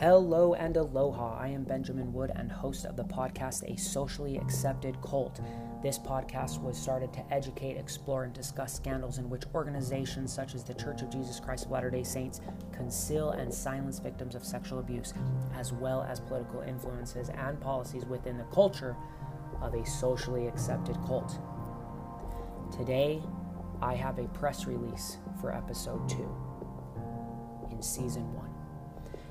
Hello and aloha. I am Benjamin Wood and host of the podcast A Socially Accepted Cult. This podcast was started to educate, explore, and discuss scandals in which organizations such as the Church of Jesus Christ of Latter day Saints conceal and silence victims of sexual abuse, as well as political influences and policies within the culture of a socially accepted cult. Today, I have a press release for episode 2 in season 1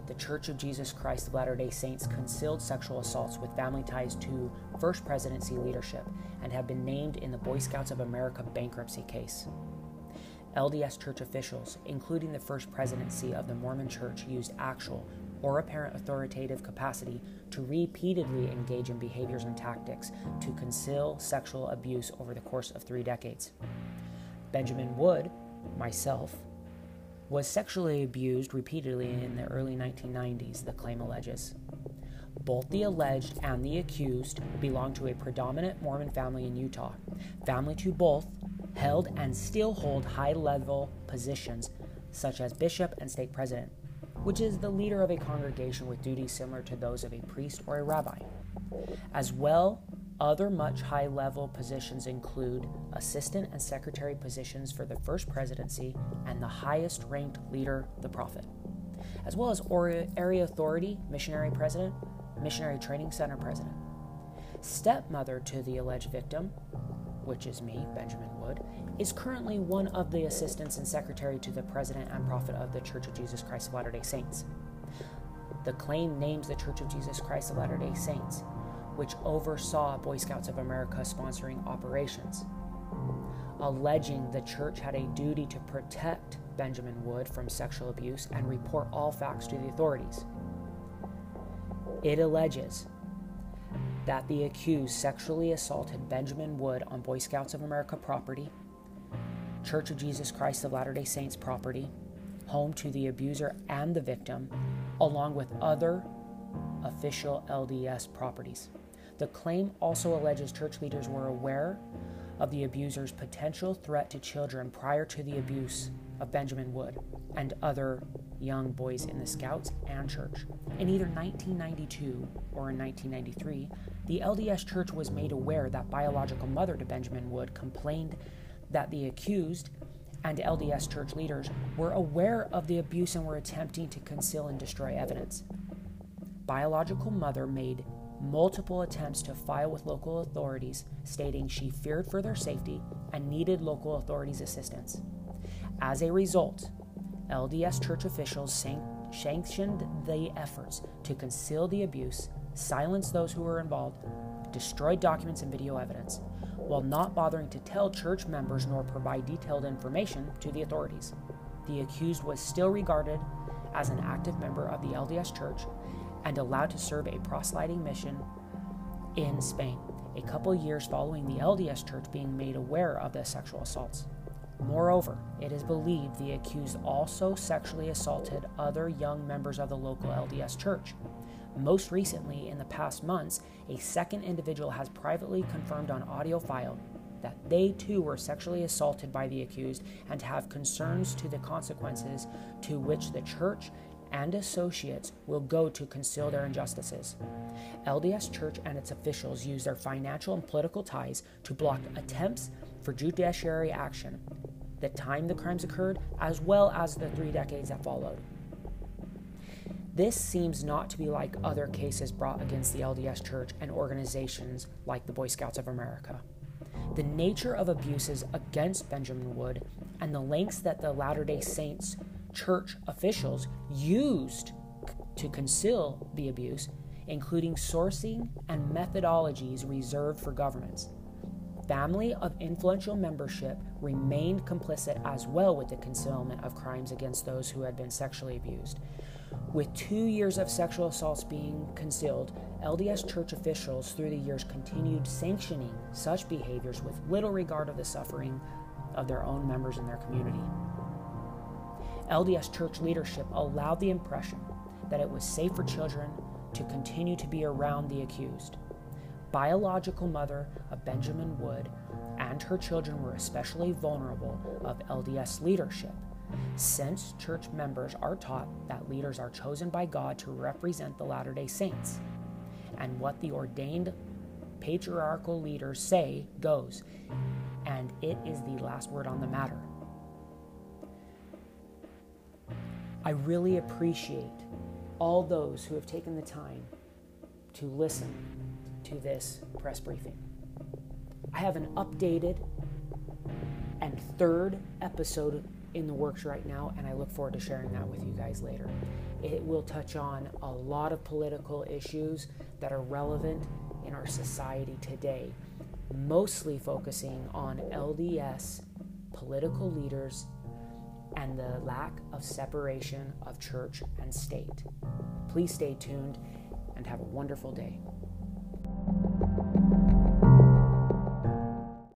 the Church of Jesus Christ of Latter day Saints concealed sexual assaults with family ties to First Presidency leadership and have been named in the Boy Scouts of America bankruptcy case. LDS church officials, including the First Presidency of the Mormon Church, used actual or apparent authoritative capacity to repeatedly engage in behaviors and tactics to conceal sexual abuse over the course of three decades. Benjamin Wood, myself, was sexually abused repeatedly in the early 1990s, the claim alleges. Both the alleged and the accused belong to a predominant Mormon family in Utah. Family to both held and still hold high level positions, such as bishop and state president, which is the leader of a congregation with duties similar to those of a priest or a rabbi. As well other much high level positions include assistant and secretary positions for the first presidency and the highest ranked leader, the prophet, as well as area authority, missionary president, missionary training center president. Stepmother to the alleged victim, which is me, Benjamin Wood, is currently one of the assistants and secretary to the president and prophet of the Church of Jesus Christ of Latter day Saints. The claim names the Church of Jesus Christ of Latter day Saints which oversaw Boy Scouts of America sponsoring operations, alleging the church had a duty to protect Benjamin Wood from sexual abuse and report all facts to the authorities. It alleges that the accused sexually assaulted Benjamin Wood on Boy Scouts of America property, Church of Jesus Christ of Latter day Saints property, home to the abuser and the victim, along with other official LDS properties. The claim also alleges church leaders were aware of the abuser's potential threat to children prior to the abuse of Benjamin Wood and other young boys in the Scouts and church. In either 1992 or in 1993, the LDS Church was made aware that biological mother to Benjamin Wood complained that the accused and LDS church leaders were aware of the abuse and were attempting to conceal and destroy evidence. Biological mother made multiple attempts to file with local authorities stating she feared for their safety and needed local authorities' assistance. As a result, LDS church officials sanctioned the efforts to conceal the abuse, silence those who were involved, destroy documents and video evidence, while not bothering to tell church members nor provide detailed information to the authorities. The accused was still regarded as an active member of the LDS Church and allowed to serve a proselyting mission in Spain, a couple years following the LDS Church being made aware of the sexual assaults. Moreover, it is believed the accused also sexually assaulted other young members of the local LDS Church. Most recently, in the past months, a second individual has privately confirmed on audio file that they too were sexually assaulted by the accused and have concerns to the consequences to which the church and associates will go to conceal their injustices. LDS Church and its officials use their financial and political ties to block attempts for judiciary action, the time the crimes occurred, as well as the three decades that followed. This seems not to be like other cases brought against the LDS Church and organizations like the Boy Scouts of America. The nature of abuses against Benjamin Wood and the lengths that the Latter day Saints church officials used to conceal the abuse, including sourcing and methodologies reserved for governments. Family of influential membership remained complicit as well with the concealment of crimes against those who had been sexually abused. With two years of sexual assaults being concealed, LDS church officials through the years continued sanctioning such behaviors with little regard of the suffering of their own members in their community. LDS church leadership allowed the impression that it was safe for children to continue to be around the accused. Biological mother of Benjamin Wood and her children were especially vulnerable of LDS leadership since church members are taught that leaders are chosen by God to represent the Latter day Saints. And what the ordained patriarchal leaders say goes, and it is the last word on the matter. I really appreciate all those who have taken the time to listen to this press briefing. I have an updated and third episode in the works right now, and I look forward to sharing that with you guys later. It will touch on a lot of political issues that are relevant in our society today, mostly focusing on LDS political leaders and the lack of separation of church and state. Please stay tuned and have a wonderful day.